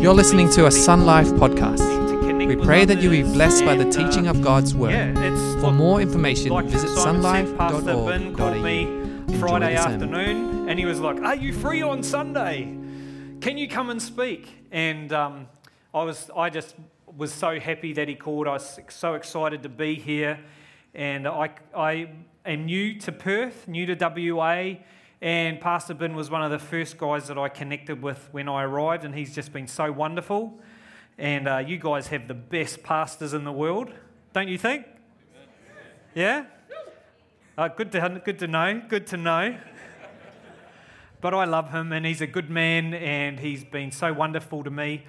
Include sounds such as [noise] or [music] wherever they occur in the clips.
You're listening to a Sun Life podcast. We pray that you be blessed by the teaching uh, of God's word. For more information, visit Simon Pastor Ben sunlife.org.au. called me Friday afternoon, and he was like, "Are you free on Sunday? Can you come and speak?" And um, I was, I just was so happy that he called. I was so excited to be here, and I, I am new to Perth, new to WA. And Pastor Ben was one of the first guys that I connected with when I arrived, and he's just been so wonderful. And uh, you guys have the best pastors in the world, don't you think? Yeah? Uh, good, to, good to know, good to know. But I love him, and he's a good man, and he's been so wonderful to me.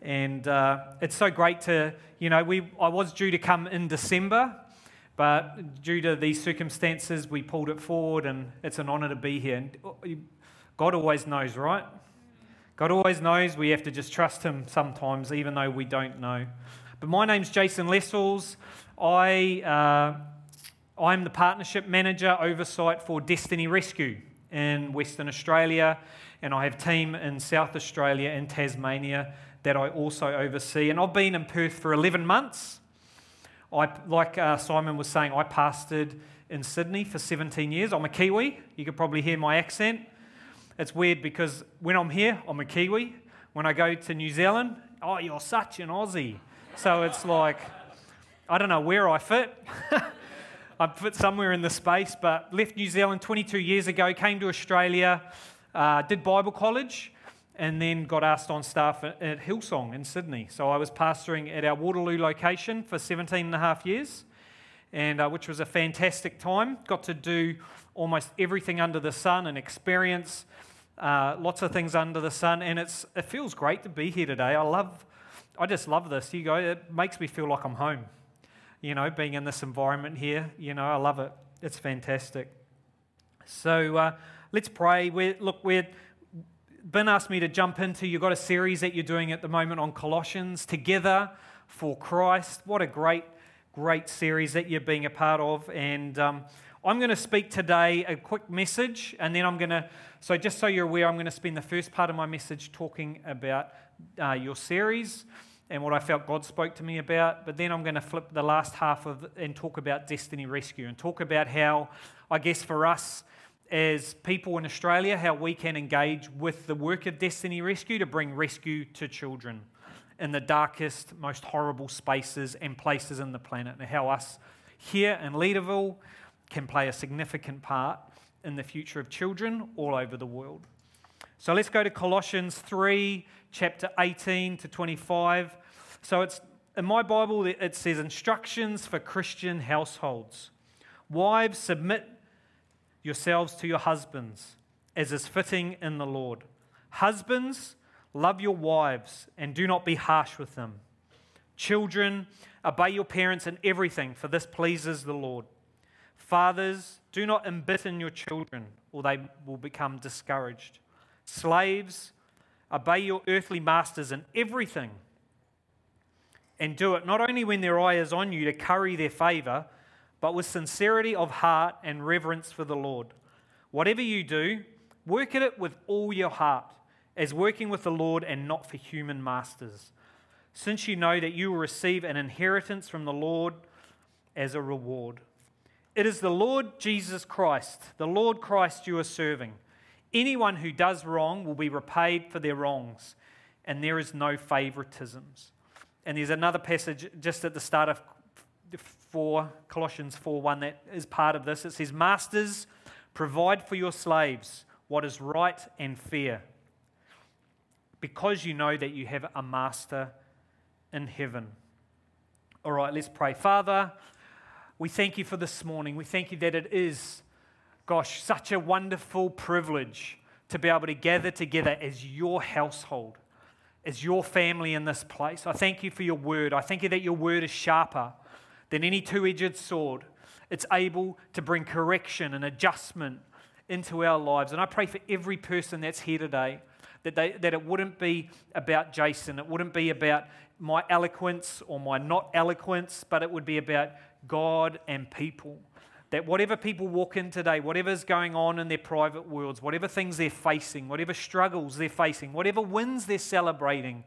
And uh, it's so great to, you know, we, I was due to come in December, but due to these circumstances, we pulled it forward, and it's an honour to be here. And uh, God always knows, right? God always knows. We have to just trust Him sometimes, even though we don't know. But my name's Jason Lessels. I, uh, I'm the partnership manager oversight for Destiny Rescue in Western Australia, and I have a team in South Australia and Tasmania that I also oversee. And I've been in Perth for 11 months. I, like uh, Simon was saying, I pastored in Sydney for 17 years. I'm a Kiwi. You could probably hear my accent. It's weird because when I'm here, I'm a Kiwi. When I go to New Zealand, oh, you're such an Aussie. So it's like, I don't know where I fit. [laughs] I fit somewhere in the space, but left New Zealand 22 years ago, came to Australia, uh, did Bible college, and then got asked on staff at, Hillsong in Sydney. So I was pastoring at our Waterloo location for 17 and a half years, and uh, which was a fantastic time. Got to do almost everything under the sun and experience uh, lots of things under the sun, and it's it feels great to be here today. I love, I just love this. You go, it makes me feel like I'm home. You know, being in this environment here. You know, I love it. It's fantastic. So uh, let's pray. We're, look, we're Ben asked me to jump into. You've got a series that you're doing at the moment on Colossians, Together for Christ. What a great, great series that you're being a part of. And um, I'm going to speak today a quick message, and then I'm going to, so just so you're aware, I'm going to spend the first part of my message talking about uh, your series and what I felt God spoke to me about. But then I'm going to flip the last half of and talk about Destiny Rescue and talk about how, I guess, for us, as people in Australia, how we can engage with the work of Destiny Rescue to bring rescue to children in the darkest, most horrible spaces and places in the planet, and how us here in Leederville can play a significant part in the future of children all over the world. So let's go to Colossians 3, chapter 18 to 25. So it's in my Bible, it says instructions for Christian households. Wives, submit yourselves to your husbands, as is fitting in the Lord. Husbands, love your wives and do not be harsh with them. Children, obey your parents in everything, for this pleases the Lord. Fathers, do not embitter your children, or they will become discouraged. Slaves, obey your earthly masters in everything, and do it not only when their eye is on you to curry their favor but with sincerity of heart and reverence for the Lord. Whatever you do, work at it with all your heart, as working with the Lord and not for human masters, since you know that you will receive an inheritance from the Lord as a reward. It is the Lord Jesus Christ, the Lord Christ you are serving. Anyone who does wrong will be repaid for their wrongs, and there is no favoritisms. And there's another passage just at the start of 4, Colossians 4 1, that is part of this. It says, Masters, provide for your slaves what is right and fair, because you know that you have a master in heaven. All right, let's pray. Father, we thank you for this morning. We thank you that it is, gosh, such a wonderful privilege to be able to gather together as your household, as your family in this place. I thank you for your word. I thank you that your word is sharper than any two edged sword. It's able to bring correction and adjustment into our lives. And I pray for every person that's here today that, they, that it wouldn't be about Jason, it wouldn't be about my eloquence or my not eloquence, but it would be about God and people. that whatever people walk in today, whatever's going on in their private worlds, whatever things they're facing, whatever struggles they're facing, whatever wins they're celebrating,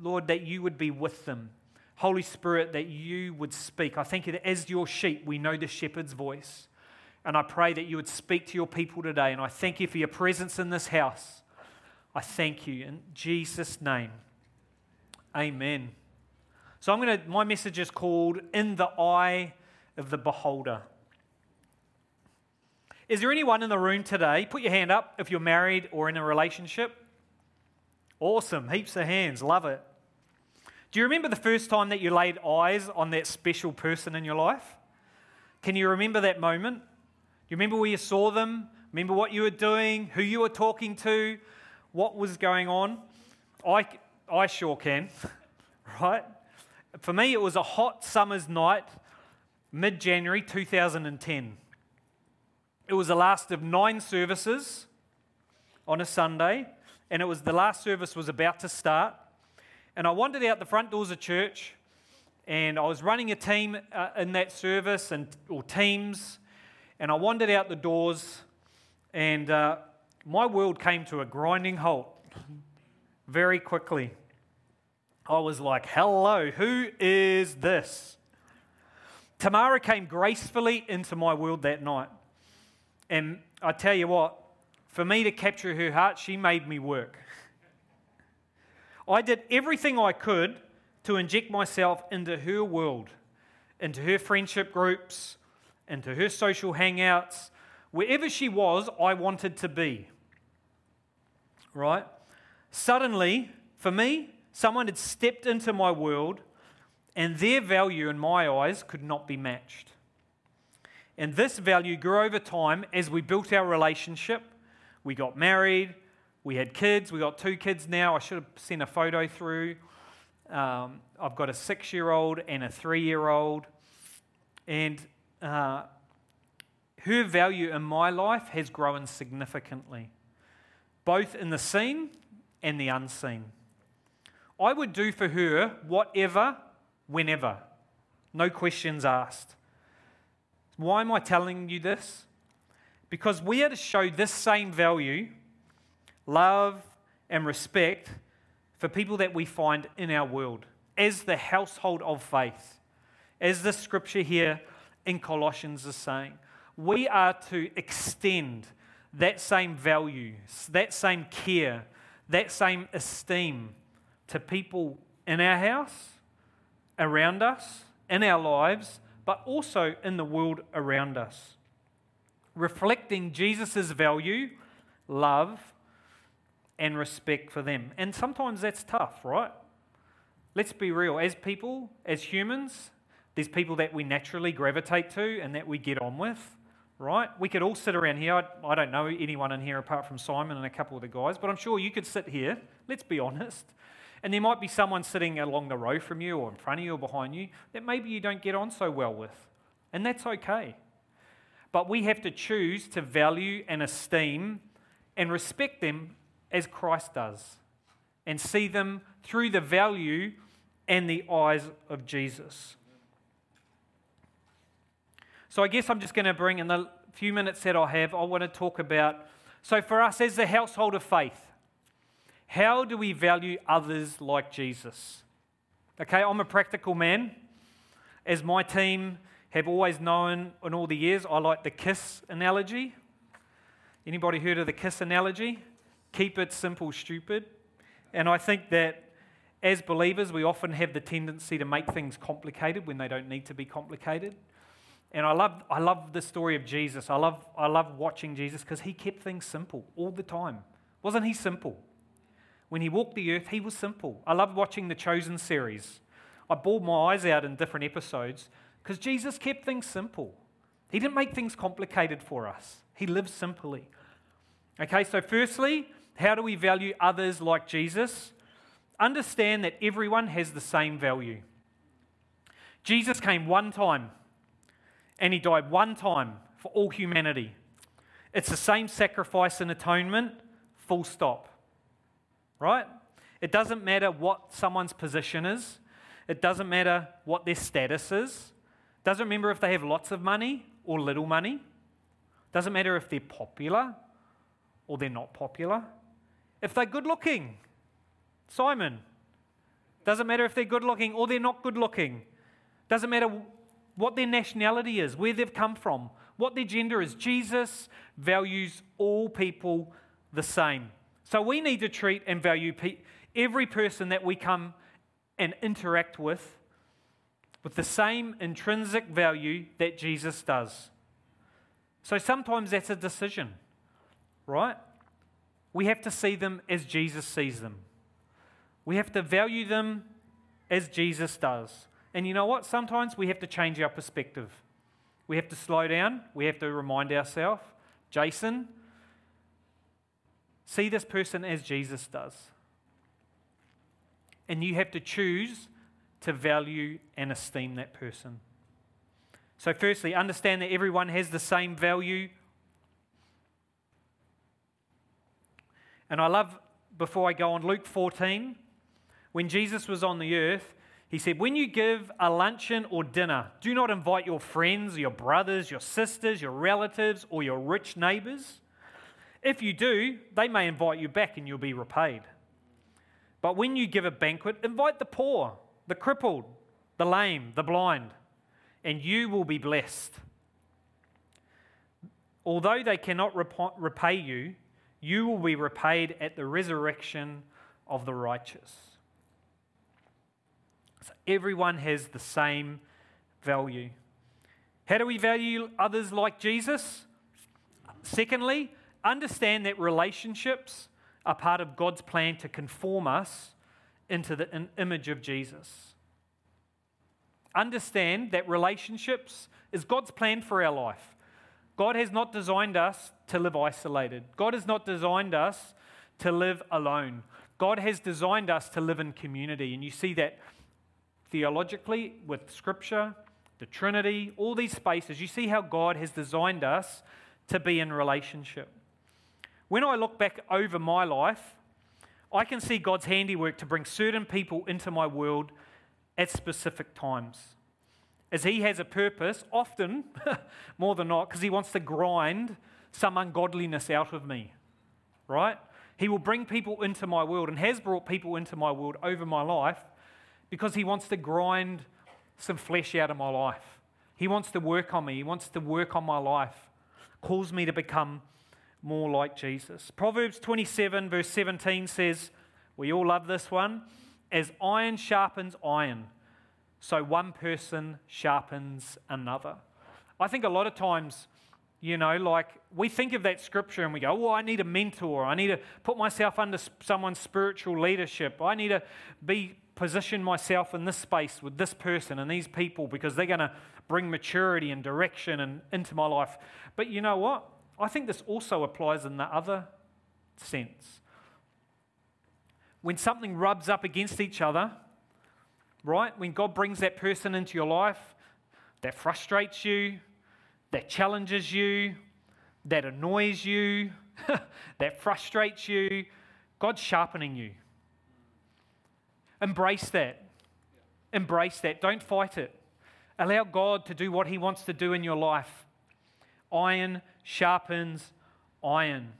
Lord, that you would be with them. Holy Spirit, that you would speak. I thank you that as your sheep, we know the shepherd's voice. And I pray that you would speak to your people today. And I thank you for your presence in this house. I thank you in Jesus' name. Amen. So I'm going to, my message is called In the Eye of the Beholder. Is there anyone in the room today? Put your hand up if you're married or in a relationship. Awesome, heaps of hands, love it. Do you remember the first time that you laid eyes on that special person in your life? Can you remember that moment? Do you remember where you saw them? Remember what you were doing, who you were talking to, what was going on? I, I sure can, [laughs] right? For me, it was a hot summer's night, mid January 2010. It was the last of nine services on a Sunday, and it was the last service was about to start. And I wandered out the front doors of church, and I was running a team uh, in that service and or teams, and I wandered out the doors, and uh, my world came to a grinding halt very quickly. I was like, "Hello, who is this?" Tamara came gracefully into my world that night. And I tell you what, for me to capture her heart, she made me work. I did everything I could to inject myself into her world, into her friendship groups, into her social hangouts. Wherever she was, I wanted to be. Right? Suddenly, for me, someone had stepped into my world, and their value in my eyes could not be matched. And this value grew over time as we built our relationship. We got married, we had kids, we got two kids now. I should have sent a photo through. Um, I've got a six year old and a three year old. And uh, her value in my life has grown significantly, both in the seen and the unseen. I would do for her whatever, whenever, no questions asked. Why am I telling you this? Because we are to show this same value, love, and respect for people that we find in our world as the household of faith. As the scripture here in Colossians is saying, we are to extend that same value, that same care, that same esteem to people in our house, around us, in our lives, but also in the world around us. Reflecting Jesus' value, love, and respect for them. And sometimes that's tough, right? Let's be real. As people, as humans, there's people that we naturally gravitate to and that we get on with, right? We could all sit around here. I, I don't know anyone in here apart from Simon and a couple of the guys, but I'm sure you could sit here, let's be honest, and there might be someone sitting along the row from you or in front of you or behind you that maybe you don't get on so well with. And that's okay. But we have to choose to value and esteem and respect them as Christ does and see them through the value and the eyes of Jesus. So, I guess I'm just going to bring in the few minutes that I have, I want to talk about. So, for us as the household of faith, how do we value others like Jesus? Okay, I'm a practical man. As my team have always known in all the years, I like the kiss analogy. Anybody heard of the kiss analogy? Keep it simple, stupid. And I think that as believers, we often have the tendency to make things complicated when they don't need to be complicated. And I love, I love the story of Jesus. I love, I love watching Jesus because he kept things simple all the time. Wasn't he simple? When he walked the earth, he was simple. I love watching the Chosen series. I bawled my eyes out in different episodes because Jesus kept things simple. He didn't make things complicated for us, he lived simply. Okay, so firstly, how do we value others like Jesus? Understand that everyone has the same value. Jesus came one time and he died one time for all humanity. It's the same sacrifice and atonement, full stop right? It doesn't matter what someone's position is, it doesn't matter what their status is. Doesn't matter if they have lots of money or little money. Doesn't matter if they're popular or they're not popular. If they're good looking, Simon. Doesn't matter if they're good looking or they're not good looking. Doesn't matter what their nationality is, where they've come from, what their gender is. Jesus values all people the same. So we need to treat and value pe- every person that we come and interact with with the same intrinsic value that Jesus does. So sometimes that's a decision, right? We have to see them as Jesus sees them. We have to value them as Jesus does. And you know what? Sometimes we have to change our perspective. We have to slow down. We have to remind ourselves Jason, see this person as Jesus does. And you have to choose to value and esteem that person. So, firstly, understand that everyone has the same value. And I love, before I go on, Luke 14, when Jesus was on the earth, he said, When you give a luncheon or dinner, do not invite your friends, your brothers, your sisters, your relatives, or your rich neighbors. If you do, they may invite you back and you'll be repaid. But when you give a banquet, invite the poor, the crippled, the lame, the blind, and you will be blessed. Although they cannot repay you, you will be repaid at the resurrection of the righteous. So everyone has the same value. How do we value others like Jesus? Secondly, understand that relationships are part of God's plan to conform us into the image of Jesus. Understand that relationships is God's plan for our life. God has not designed us to live isolated. God has not designed us to live alone. God has designed us to live in community. And you see that theologically with Scripture, the Trinity, all these spaces, you see how God has designed us to be in relationship. When I look back over my life, I can see God's handiwork to bring certain people into my world at specific times. As He has a purpose, often, [laughs] more than not, because He wants to grind some ungodliness out of me, right? He will bring people into my world and has brought people into my world over my life because He wants to grind some flesh out of my life. He wants to work on me, He wants to work on my life, calls me to become more like Jesus. Proverbs 27, verse 17 says, We all love this one, as iron sharpens iron, so one person sharpens another. I think a lot of times, you know, like we think of that scripture and we go, oh, I need a mentor. I need to put myself under someone's spiritual leadership. I need to be position myself in this space with this person and these people because they're going to bring maturity and direction and, into my life. But you know what? I think this also applies in the other sense. When something rubs up against each other, right? When God brings that person into your life that frustrates you, that challenges you, that annoys you, [laughs] that frustrates you, God's sharpening you. Embrace that. Embrace that. Don't fight it. Allow God to do what He wants to do in your life. Iron sharpens iron.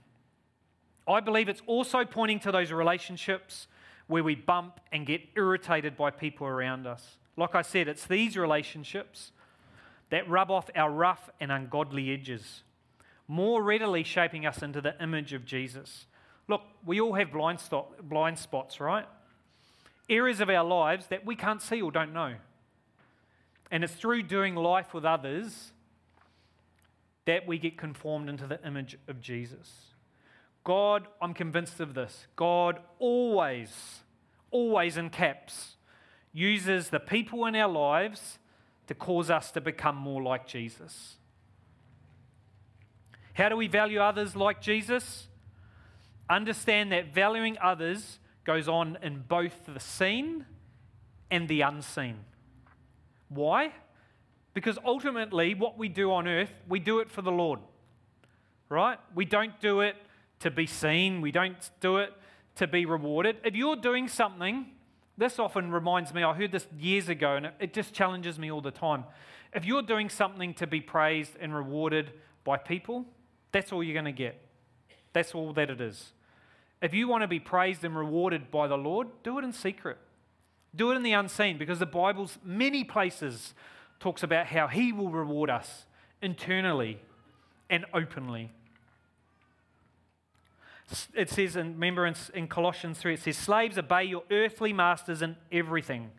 I believe it's also pointing to those relationships where we bump and get irritated by people around us. Like I said, it's these relationships that rub off our rough and ungodly edges, more readily shaping us into the image of Jesus. Look, we all have blind, stop, blind spots, right? areas of our lives that we can't see or don't know. And it's through doing life with others that we get conformed into the image of Jesus. God, I'm convinced of this, God always, always in caps, uses the people in our lives to cause us to become more like Jesus. How do we value others like Jesus? Understand that valuing others goes on in both the seen and the unseen. Why? Because ultimately, what we do on earth, we do it for the Lord, right? We don't do it to be seen, we don't do it to be rewarded. If you're doing something, this often reminds me, I heard this years ago, and it just challenges me all the time. if you're doing something to be praised and rewarded by people, that's all you're going to get. That's all that it is. If you want to be praised and rewarded by the Lord, do it in secret. Do it in the unseen because the Bible's many places talks about how he will reward us internally and openly. It says, in, in Colossians 3, it says, Slaves, obey your earthly masters in everything.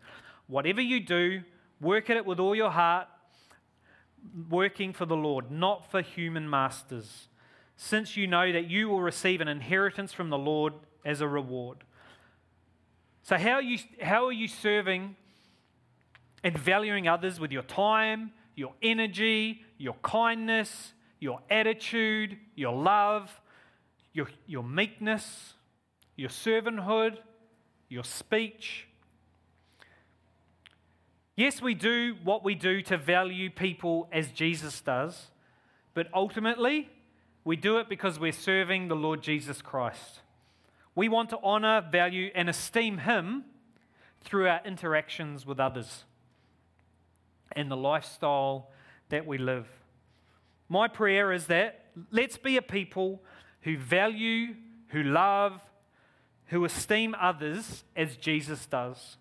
Whatever you do, work at it with all your heart, working for the Lord, not for human masters, since you know that you will receive an inheritance from the Lord as a reward. So, how are you, how are you serving and valuing others with your time, your energy, your kindness, your attitude, your love, your, your meekness, your servanthood, your speech? Yes, we do what we do to value people as Jesus does, but ultimately, we do it because we're serving the Lord Jesus Christ. We want to honor, value, and esteem Him through our interactions with others and the lifestyle that we live. My prayer is that let's be a people who value, who love, who esteem others as Jesus does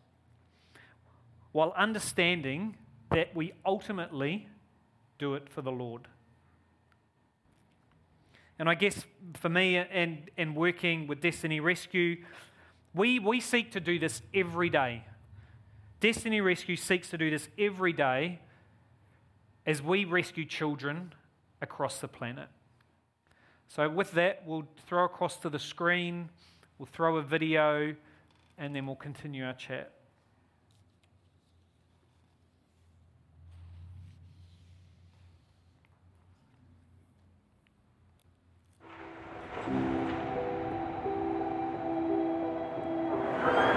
while understanding that we ultimately do it for the Lord. And I guess for me and, and working with Destiny Rescue, we, we seek to do this every day. Destiny Rescue seeks to do this every day as we rescue children across the planet. So, with that, we'll throw across to the screen, we'll throw a video, and then we'll continue our chat.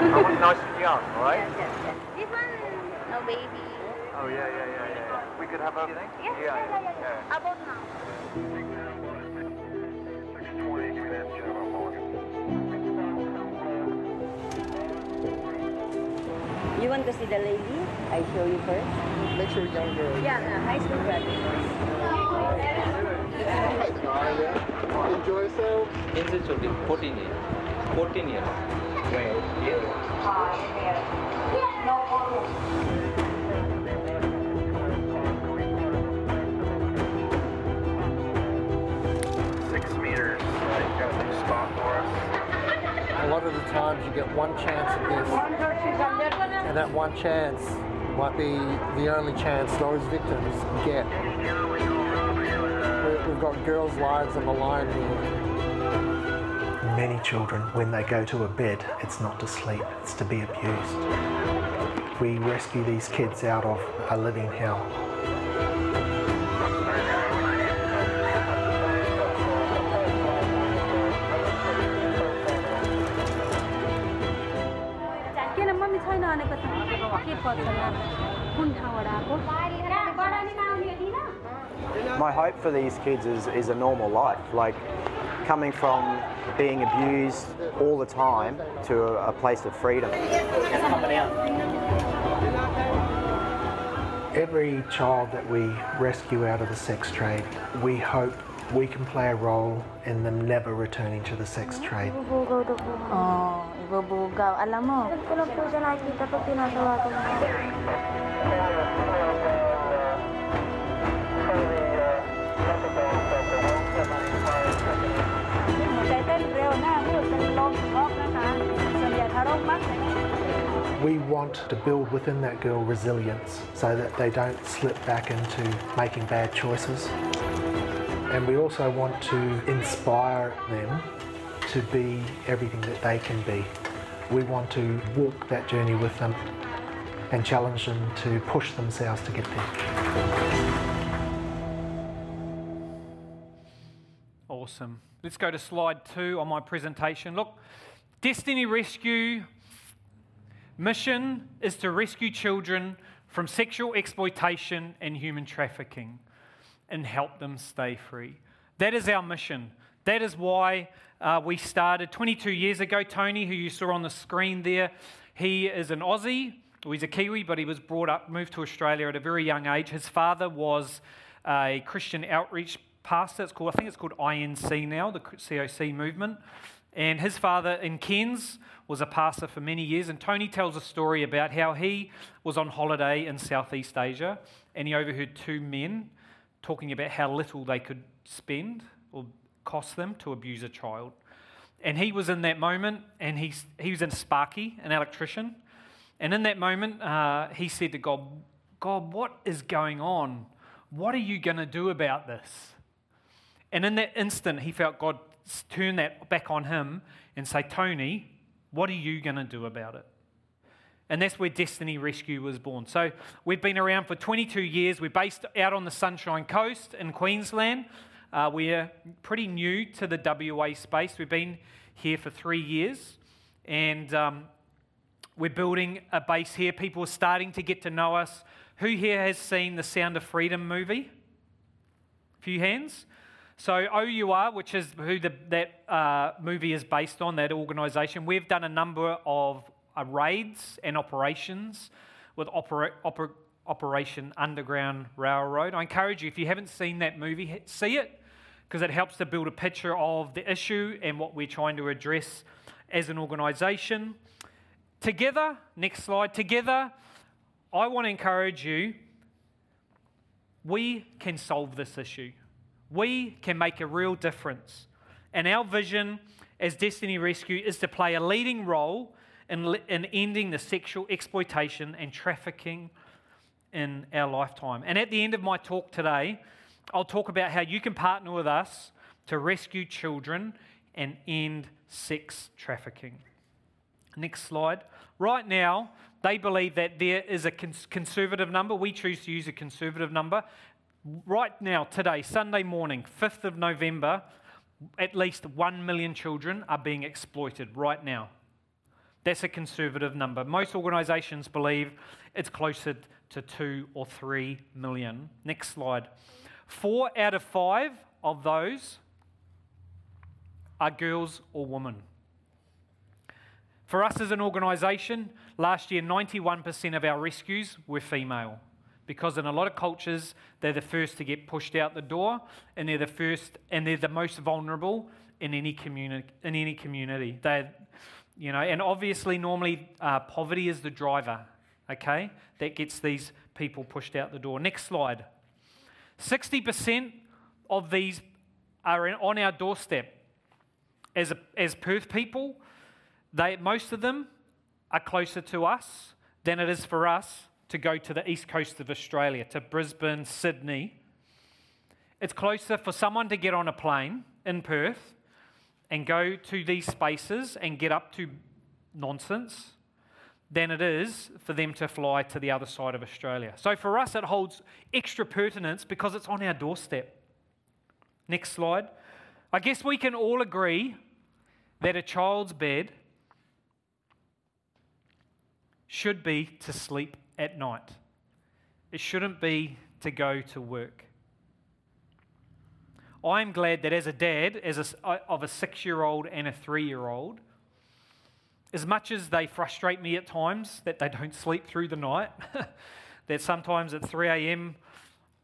I want nice and young, all right? Yes, yes, yes. This one, no baby. Oh, yeah, yeah, yeah, yeah. We could have a... Yes, yeah, yeah, yeah. yeah. About now. You want to see the lady? I show you first. Make sure young girl. Yeah, uh, high school graduate. Enjoy yourself. Institute 14 years. 14 years. Six lot of the times you get one chance at this, and that one chance might be the only chance those victims get. We- We've got girls' lives on the line here. Many children, when they go to a bed, it's not to sleep, it's to be abused. We rescue these kids out of a living hell. My hope for these kids is, is a normal life, like coming from being abused all the time to a, a place of freedom. Every child that we rescue out of the sex trade, we hope we can play a role in them never returning to the sex trade. Oh, ibubugaw. Alam mo, We want to build within that girl resilience so that they don't slip back into making bad choices. And we also want to inspire them to be everything that they can be. We want to walk that journey with them and challenge them to push themselves to get there. Awesome. Let's go to slide two on my presentation. Look, Destiny Rescue mission is to rescue children from sexual exploitation and human trafficking and help them stay free. That is our mission. That is why uh, we started 22 years ago. Tony, who you saw on the screen there, he is an Aussie Well, he's a Kiwi, but he was brought up, moved to Australia at a very young age. His father was a Christian outreach pastor. It's called, I think it's called INC now, the COC movement. And his father in Cairns was a pastor for many years. And Tony tells a story about how he was on holiday in Southeast Asia and he overheard two men talking about how little they could spend or cost them to abuse a child. And he was in that moment, and he's, he was in Sparky, an electrician. And in that moment, uh, he said to God, God, what is going on? What are you going to do about this? And in that instant, he felt God turn that back on him and say, Tony, what are you going to do about it? And that's where Destiny Rescue was born. So we've been around for 22 years. We're based out on the Sunshine Coast in Queensland. Uh, we're pretty new to the WA space. We've been here for three years, and um, we're building a base here. People are starting to get to know us. Who here has seen the Sound of Freedom movie? A few hands. So OUR, which is who the, that uh, movie is based on, that organisation, we've done a number of uh, raids and operations with opera, opera, Operation Underground Railroad. I encourage you, if you haven't seen that movie, see it because it helps to build a picture of the issue and what we're trying to address as an organisation. Together, next slide, together, I want to encourage you, we can solve this issue. We can make a real difference. And our vision as Destiny Rescue is to play a leading role in, in ending the sexual exploitation and trafficking in our lifetime. And at the end of my talk today, I'll talk about how you can partner with us to rescue children and end sex trafficking. Next slide. Right now, they believe that there is a conservative number. We choose to use a conservative number. Right now, today, Sunday morning, 5th of November, at least 1 million children are being exploited right now. That's a conservative number. Most organisations believe it's closer to 2 or 3 million. Next slide. Four out of five of those are girls or women. For us as an organisation, last year 91% of our rescues were female because in a lot of cultures they're the first to get pushed out the door and they're the first and they're the most vulnerable in any community in any community. They you know, and obviously normally uh, poverty is the driver, okay, that gets these people pushed out the door. Next slide. 60% of these are on our doorstep. As, a, as Perth people, they, most of them are closer to us than it is for us to go to the east coast of Australia, to Brisbane, Sydney. It's closer for someone to get on a plane in Perth and go to these spaces and get up to nonsense than it is for them to fly to the other side of Australia. So for us, it holds extra pertinence because it's on our doorstep. Next slide. I guess we can all agree that a child's bed should be to sleep at night. It shouldn't be to go to work. I'm glad that as a dad as a, of a six year old and a three year old, as much as they frustrate me at times that they don't sleep through the night, [laughs] that sometimes at 3 a.m.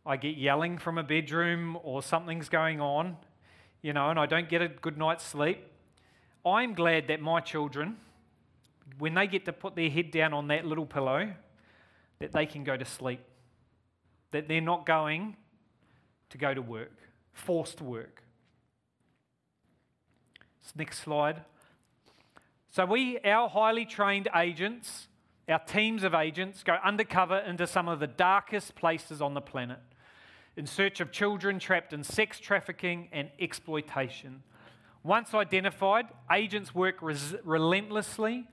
I get yelling from a bedroom or something's going on, you know, and I don't get a good night's sleep. I'm glad that my children, when they get to put their head down on that little pillow, that they can go to sleep, that they're not going to go to work, forced work. Next slide. So we, our highly trained agents, our teams of agents, go undercover into some of the darkest places on the planet in search of children trapped in sex trafficking and exploitation. Once identified, agents work res- relentlessly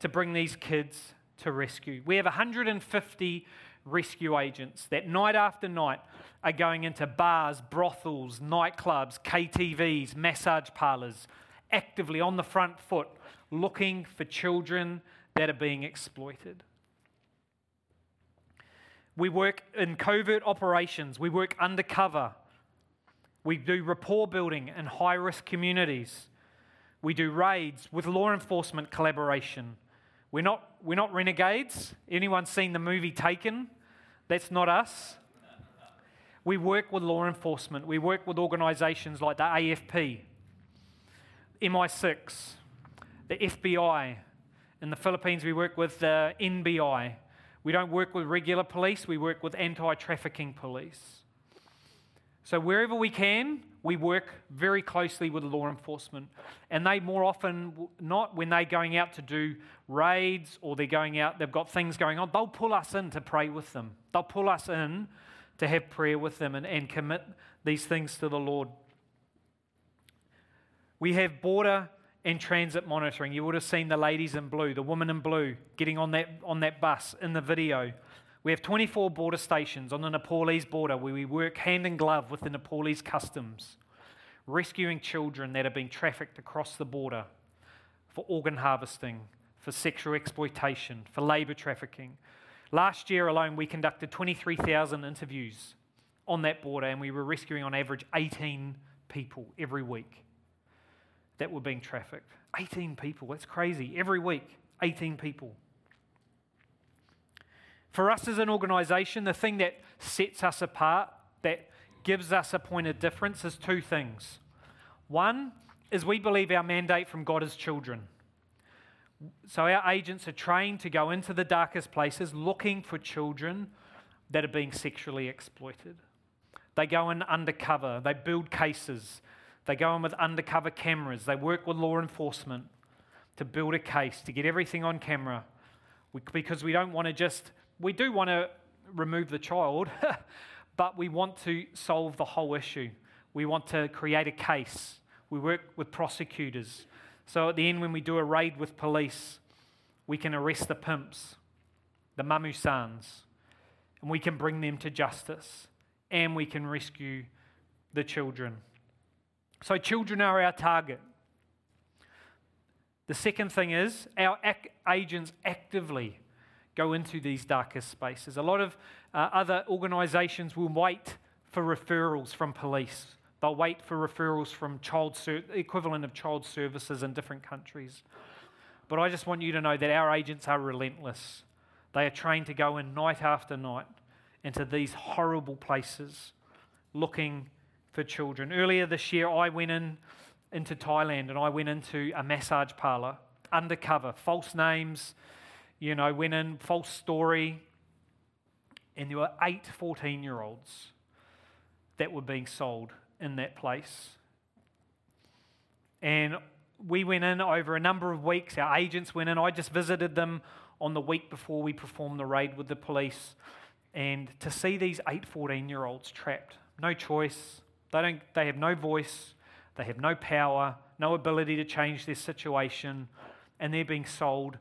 to bring these kids to rescue. We have 150 rescue agents that night after night are going into bars, brothels, nightclubs, KTVs, massage parlors, actively on the front foot looking for children that are being exploited. We work in covert operations, we work undercover, we do rapport building in high risk communities, we do raids with law enforcement collaboration, We're not, we're not renegades. Anyone seen the movie Taken? That's not us. We work with law enforcement. We work with organisations like the AFP, MI6, the FBI. In the Philippines, we work with the NBI. We don't work with regular police, we work with anti trafficking police. So, wherever we can, we work very closely with law enforcement. And they more often not, when they're going out to do raids or they're going out, they've got things going on, they'll pull us in to pray with them. They'll pull us in to have prayer with them and, and commit these things to the Lord. We have border and transit monitoring. You would have seen the ladies in blue, the woman in blue, getting on that, on that bus in the video. We have 24 border stations on the Nepalese border where we work hand in glove with the Nepalese customs, rescuing children that have been trafficked across the border for organ harvesting, for sexual exploitation, for labour trafficking. Last year alone, we conducted 23,000 interviews on that border and we were rescuing on average 18 people every week that were being trafficked. 18 people, that's crazy. Every week, 18 people. For us as an organisation, the thing that sets us apart, that gives us a point of difference, is two things. One is we believe our mandate from God as children. So our agents are trained to go into the darkest places looking for children that are being sexually exploited. They go in undercover, they build cases, they go in with undercover cameras. They work with law enforcement to build a case, to get everything on camera. We, because we don't want to just, we do want to remove the child, [laughs] but we want to solve the whole issue. We want to create a case. We work with prosecutors. So at the end, when we do a raid with police, we can arrest the pimps, the mamasans, and we can bring them to justice, and we can rescue the children. So, children are our target. The second thing is our ac- agents actively go into these darkest spaces. A lot of uh, other organisations will wait for referrals from police. They'll wait for referrals from child ser- equivalent of child services in different countries. But I just want you to know that our agents are relentless. They are trained to go in night after night into these horrible places looking for children. Earlier this year, I went in into Thailand and I went into a massage parlor undercover, false names, you know, went in, false story, and there were eight 14 year olds that were being sold in that place. And we went in over a number of weeks, our agents went in, I just visited them on the week before we performed the raid with the police. And to see these eight 14 year olds trapped, no choice, they, don't, they have no voice, they have no power, no ability to change their situation, and they're being sold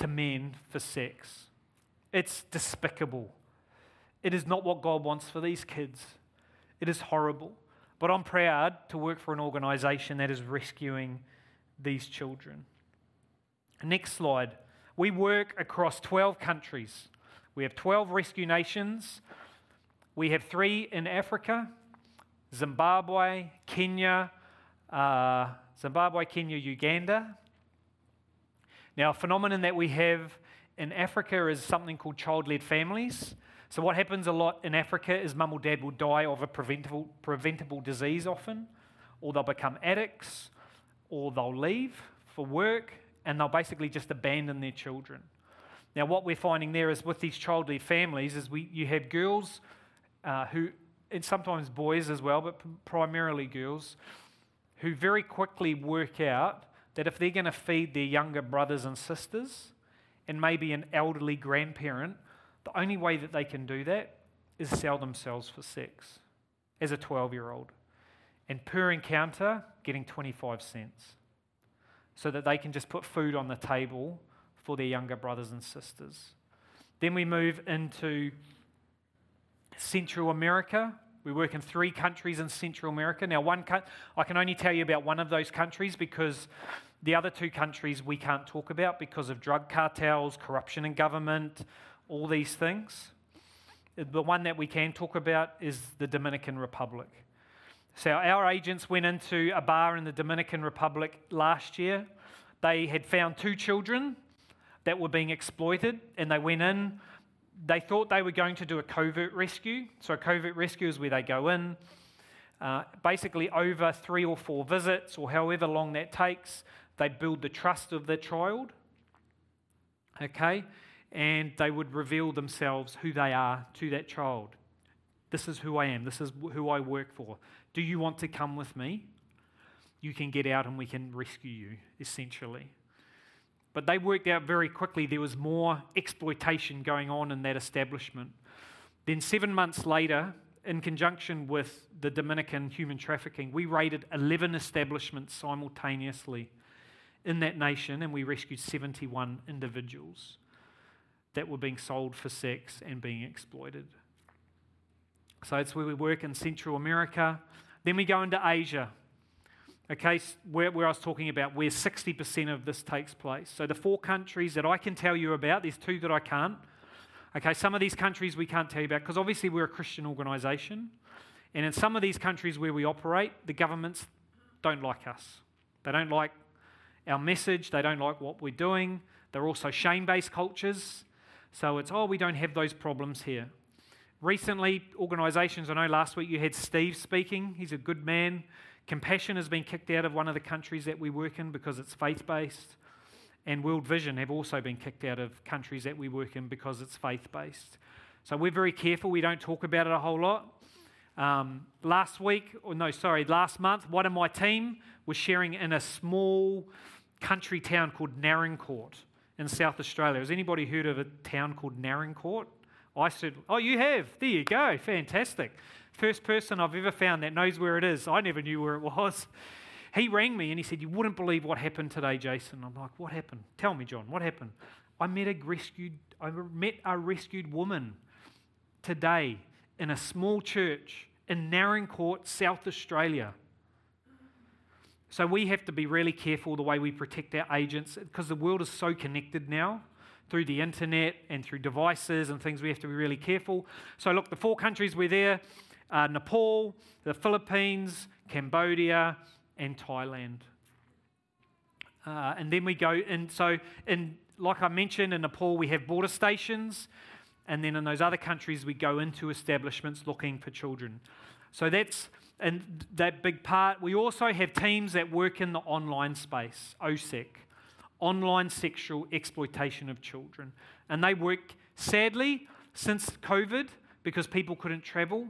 to men for sex. It's despicable. It is not what God wants for these kids. It is horrible. But I'm proud to work for an organization that is rescuing these children. Next slide. We work across 12 countries. We have 12 rescue nations. We have three in Africa, Zimbabwe, Kenya, uh, Zimbabwe, Kenya, Uganda. Now, a phenomenon that we have in Africa is something called child led families. So, what happens a lot in Africa is mum or dad will die of a preventable, preventable disease often, or they'll become addicts, or they'll leave for work, and they'll basically just abandon their children. Now, what we're finding there is with these child led families, is we, you have girls uh, who and sometimes boys as well, but primarily girls, who very quickly work out that if they're going to feed their younger brothers and sisters and maybe an elderly grandparent, the only way that they can do that is sell themselves for sex as a 12 year old. And per encounter, getting 25 cents so that they can just put food on the table for their younger brothers and sisters. Then we move into Central America. We work in three countries in Central America. Now, one I can only tell you about one of those countries because the other two countries we can't talk about because of drug cartels, corruption in government, all these things. Uh, the one that we can talk about is the Dominican Republic. So, our agents went into a bar in the Dominican Republic last year. They had found two children that were being exploited, and they went in. They thought they were going to do a covert rescue. So, a covert rescue is where they go in, uh, basically over three or four visits, or however long that takes, they build the trust of the child. Okay? And they would reveal themselves, who they are, to that child. This is who I am. This is who I work for. Do you want to come with me? You can get out and we can rescue you, essentially. But they worked out very quickly there was more exploitation going on in that establishment. Then, seven months later, in conjunction with the Dominican human trafficking, we raided 11 establishments simultaneously in that nation and we rescued 71 individuals that were being sold for sex and being exploited. So that's where we work in Central America. Then we go into Asia. Okay, where, where I was talking about where 60% of this takes place. So the four countries that I can tell you about, there's two that I can't. Okay, some of these countries we can't tell you about because obviously we're a Christian organisation. And in some of these countries where we operate, the governments don't like us. They don't like our message, they don't like what we're doing. They're also shame based cultures. So it's, oh, we don't have those problems here. Recently, organisations, I know last week you had Steve speaking. He's a good man. Compassion has been kicked out of one of the countries that we work in because it's faith based. And World Vision have also been kicked out of countries that we work in because it's faith based. So we're very careful. We don't talk about it a whole lot. Um, last week, or no, sorry, last month, one of my team was sharing in a small country town called Naracoorte in South Australia. Has anybody heard of a town called Naracoorte? I said, Oh, you have? There you go. Fantastic. First person I've ever found that knows where it is. I never knew where it was. He rang me and he said, You wouldn't believe what happened today, Jason. I'm like, What happened? Tell me, John, what happened? I met a rescued, I met a rescued woman today in a small church in Naracoorte, South Australia. So we have to be really careful the way we protect our agents because the world is so connected now through the internet and through devices and things. We have to be really careful. So, look, the four countries we're there uh, Nepal, the Philippines, Cambodia, and Thailand. Uh, and then we go, and so, in, like I mentioned, in Nepal, we have border stations. And then in those other countries, we go into establishments looking for children. So that's and that big part. We also have teams that work in the online space, OSEC online sexual exploitation of children. And they work, sadly, since COVID, because people couldn't travel,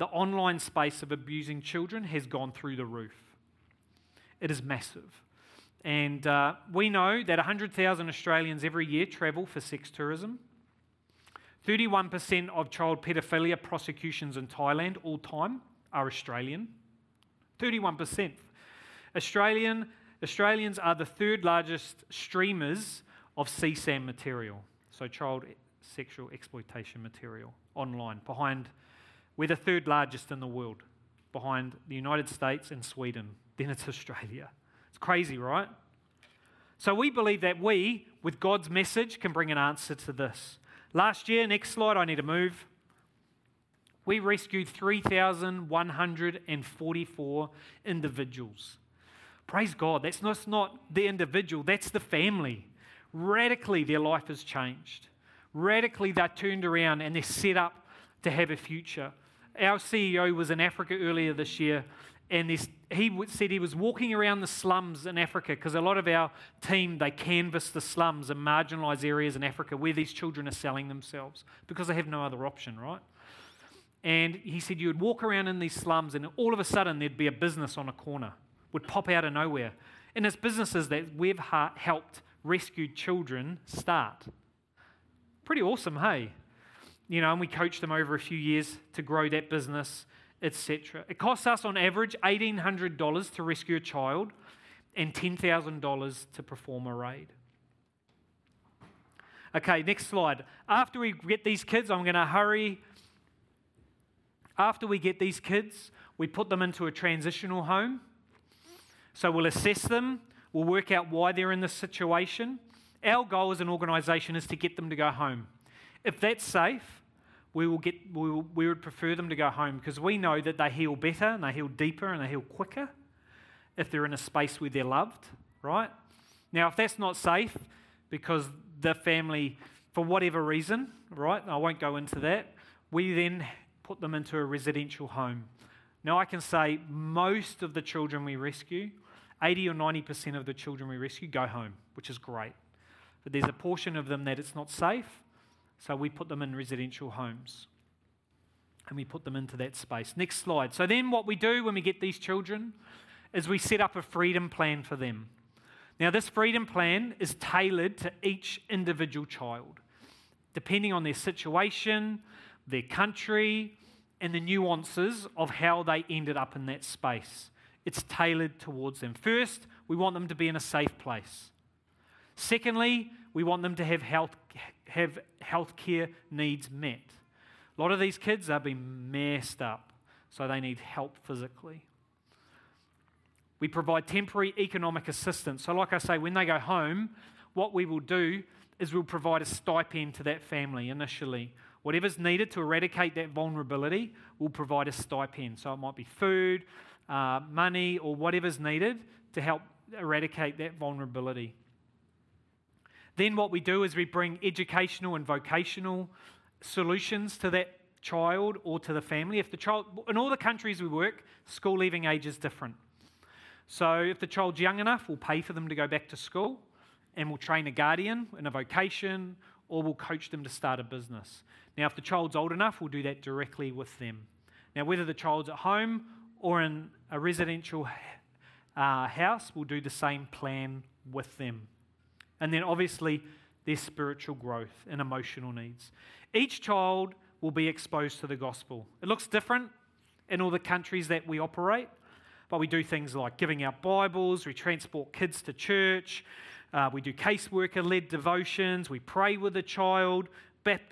the online space of abusing children has gone through the roof. It is massive. And uh, we know that 100,000 Australians every year travel for sex tourism. 31% of child pedophilia prosecutions in Thailand all time are Australian. 31%. Australian Australians are the third largest streamers of CSAM material, so child sexual exploitation material online, behind, we're the third largest in the world, behind the United States and Sweden. Then it's Australia. It's crazy, right? So we believe that we, with God's message, can bring an answer to this. Last year, next slide, I need to move. We rescued 3,144 individuals Praise God. That's not, not the individual, that's the family. Radically, their life has changed. Radically, they're turned around and they're set up to have a future. Our CEO was in Africa earlier this year, and this, he said he was walking around the slums in Africa because a lot of our team they canvass the slums and marginalised areas in Africa where these children are selling themselves because they have no other option, right? And he said you would walk around in these slums, and all of a sudden there'd be a business on a corner would pop out of nowhere. And it's businesses that we've helped rescued children start. Pretty awesome, hey? You know, and we coached them over a few years to grow that business, etc. It costs us on average $1,800 to rescue a child and $10,000 to perform a raid. Okay, next slide. After we get these kids, I'm going to hurry. After we get these kids, we put them into a transitional home. So we'll assess them, we'll work out why they're in this situation. Our goal as an organisation is to get them to go home. If that's safe, we, will get, we, will, we would prefer them to go home because we know that they heal better and they heal deeper and they heal quicker if they're in a space where they're loved, right? Now, if that's not safe because the family for whatever reason, right? I won't go into that. We then put them into a residential home. Now, I can say most of the children we rescue, 80 or 90% of the children we rescue, go home, which is great. But there's a portion of them that it's not safe, so we put them in residential homes. And we put them into that space. Next slide. So, then what we do when we get these children is we set up a freedom plan for them. Now, this freedom plan is tailored to each individual child, depending on their situation, their country, and the nuances of how they ended up in that space. It's tailored towards them. First, we want them to be in a safe place. Secondly, we want them to have health, have healthcare needs met. A lot of these kids are being messed up, so they need help physically. We provide temporary economic assistance. So, like I say, when they go home, what we will do is we'll provide a stipend to that family initially. Whatever's needed to eradicate that vulnerability, we'll provide a stipend. So, it might be food, uh, money, or whatever's needed to help eradicate that vulnerability. Then, what we do is we bring educational and vocational solutions to that child or to the family. If the child, in all the countries we work, school leaving age is different. So if the child's young enough, we'll pay for them to go back to school and we'll train a guardian in a vocation or we'll coach them to start a business. Now, if the child's old enough, we'll do that directly with them. Now, whether the child's at home or in a residential uh, house, we'll do the same plan with them. And then obviously, their spiritual growth and emotional needs. Each child will be exposed to the gospel. It looks different in all the countries that we operate. But we do things like giving out Bibles, we transport kids to church, uh, we do caseworker led devotions, we pray with the child,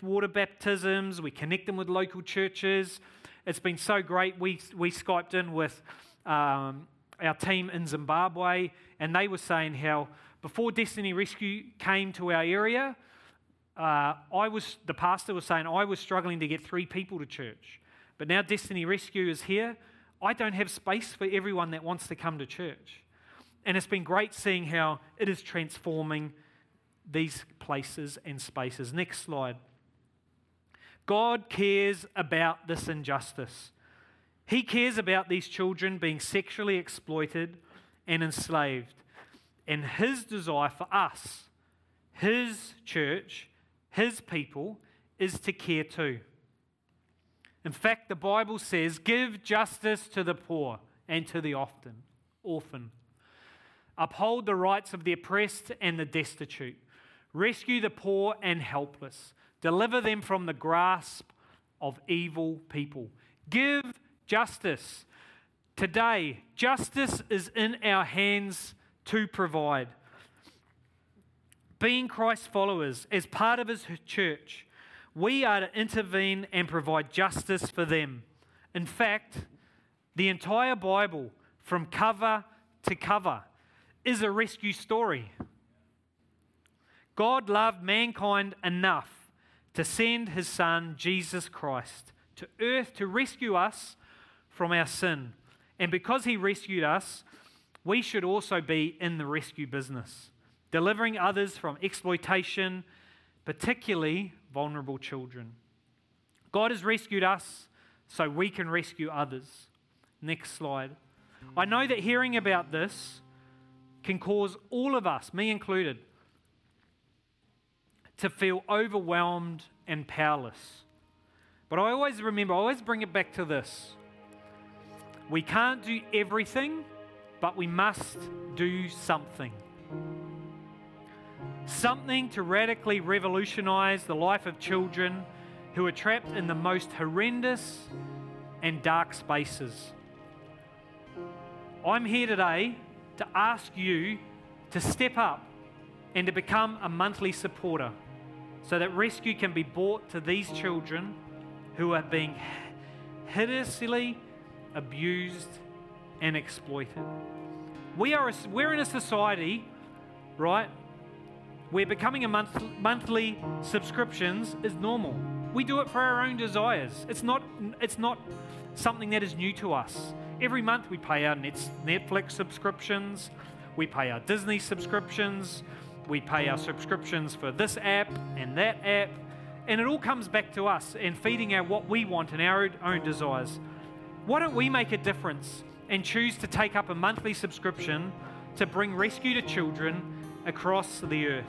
water baptisms, we connect them with local churches. It's been so great. We, we Skyped in with um, our team in Zimbabwe, and they were saying how before Destiny Rescue came to our area, uh, I was the pastor was saying I was struggling to get three people to church, but now Destiny Rescue is here. I don't have space for everyone that wants to come to church. And it's been great seeing how it is transforming these places and spaces. Next slide. God cares about this injustice. He cares about these children being sexually exploited and enslaved. And His desire for us, His church, His people, is to care too. In fact, the Bible says, Give justice to the poor and to the often, orphan. Uphold the rights of the oppressed and the destitute. Rescue the poor and helpless. Deliver them from the grasp of evil people. Give justice. Today, justice is in our hands to provide. Being Christ's followers, as part of his church, we are to intervene and provide justice for them. In fact, the entire Bible, from cover to cover, is a rescue story. God loved mankind enough to send his son, Jesus Christ, to earth to rescue us from our sin. And because he rescued us, we should also be in the rescue business, delivering others from exploitation, particularly vulnerable children. God has rescued us so we can rescue others. Next slide. I know that hearing about this can cause all of us, me included, to feel overwhelmed and powerless. But I always remember, I always bring it back to this. We can't do everything, but we must do something something to radically revolutionize the life of children who are trapped in the most horrendous and dark spaces. I'm here today to ask you to step up and to become a monthly supporter so that rescue can be brought to these children who are being hideously abused and exploited. We are a, we're in a society, right, where becoming a month, monthly subscriptions is normal. We do it for our own desires. It's not, it's not something that is new to us. Every month we pay our Netflix subscriptions, we pay our Disney subscriptions, we pay our subscriptions for this app and that app, and it all comes back to us and feeding our what we want and our own desires. Why don't we make a difference and choose to take up a monthly subscription to bring rescue to children across the earth?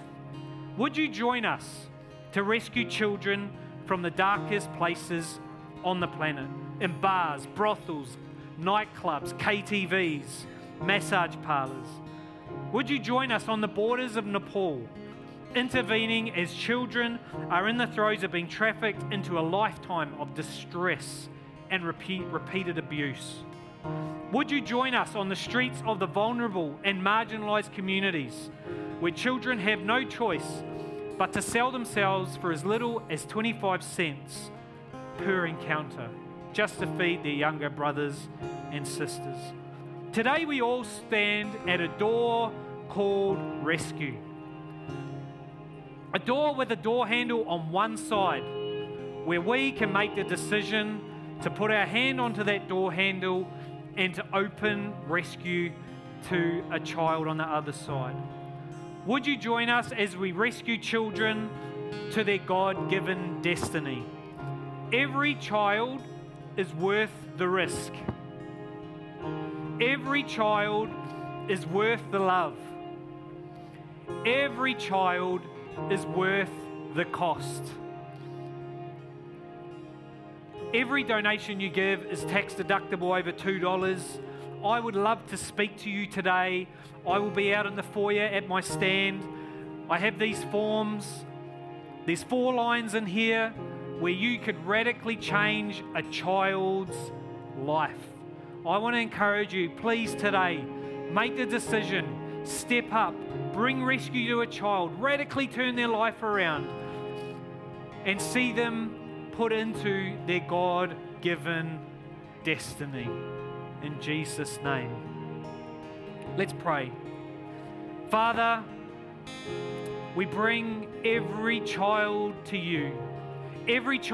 Would you join us to rescue children from the darkest places on the planet? In bars, brothels, nightclubs, KTVs, massage parlors. Would you join us on the borders of Nepal, intervening as children are in the throes of being trafficked into a lifetime of distress and repeat, repeated abuse? Would you join us on the streets of the vulnerable and marginalised communities where children have no choice but to sell themselves for as little as 25 cents per encounter just to feed their younger brothers and sisters? Today, we all stand at a door called rescue. A door with a door handle on one side, where we can make the decision to put our hand onto that door handle and to open rescue to a child on the other side. Would you join us as we rescue children to their God given destiny? Every child is worth the risk. Every child is worth the love. Every child is worth the cost. Every donation you give is tax deductible over $2. I would love to speak to you today. I will be out in the foyer at my stand. I have these forms. There's four lines in here where you could radically change a child's life. I want to encourage you, please, today, make the decision, step up, bring rescue to a child, radically turn their life around, and see them put into their God given destiny. In Jesus' name. Let's pray. Father, we bring every child to you. Every child